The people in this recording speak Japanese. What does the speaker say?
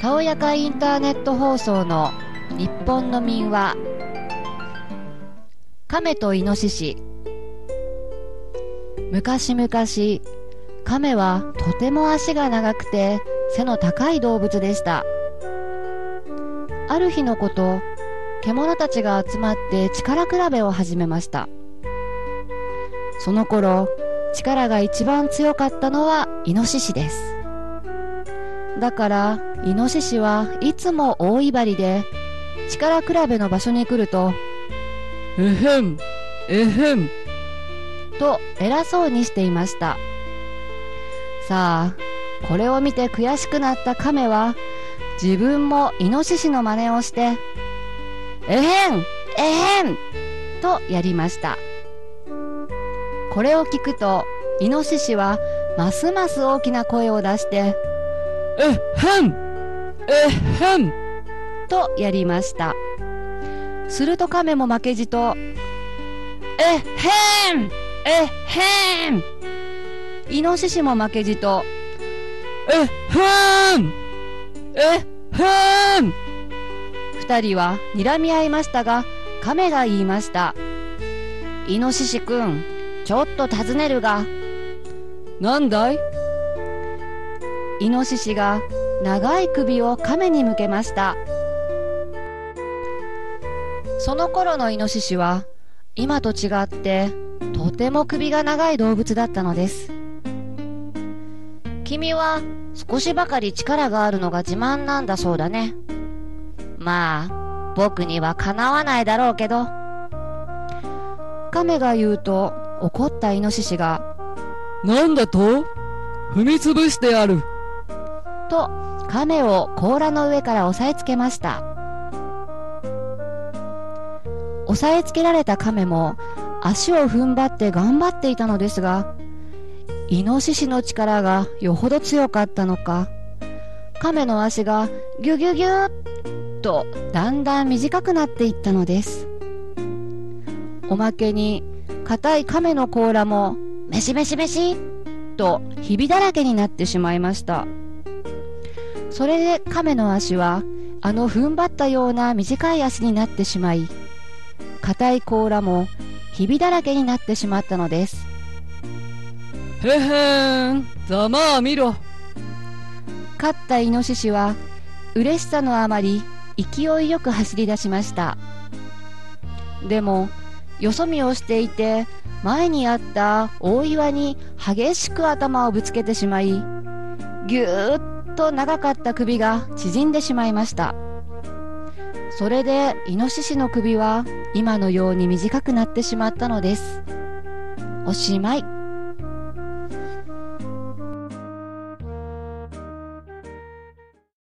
たおやかインターネット放送の日本の民話。亀とイノシシ。昔々亀はとても足が長くて背の高い動物でした。ある日のこと獣たちが集まって力比べを始めました。その頃力が一番強かったのはイノシシです。だからイノシシはいつも大威張りで力比べの場所に来るとえへんえへん。と偉そうにしていました。さあこれを見て悔しくなった亀は自分もイノシシの真似をしてえへんえへんとやりました。これを聞くとイノシシはますます大きな声を出してえへん。えへん。とやりました。すると亀も負けじとえへん。えへん。イノシシも負けじとえへん。えへん。二人は睨み合いましたが亀が言いました。イノシシくんちょっと尋ねるが。なんだい？イノシシが長い首を亀に向けました。その頃のイノシシは今と違ってとても首が長い動物だったのです。君は少しばかり力があるのが自慢なんだそうだね。まあ僕にはかなわないだろうけど。亀が言うと怒ったイノシシがなんだと？踏みつぶしてやる。と亀を甲羅の上から押さえつけました。押さえつけられた亀も足を踏ん張って頑張っていたのですがイノシシの力がよほど強かったのか亀の足がギュギュギュッとだんだん短くなっていったのです。おまけに硬い亀の甲羅もメシメシメシとひびだらけになってしまいました。それで亀の足はあの踏ん張ったような短い足になってしまい硬い甲羅もひびだらけになってしまったのです。へへんざまあ見ろ。勝ったイノシシは嬉しさのあまり勢いよく走り出しました。でもよそ見をしていて前にあった大岩に激しく頭をぶつけてしまいぎゅーっと長かった首が縮んでしまいました。それでイノシシの首は今のように短くなってしまったのです。おしまい。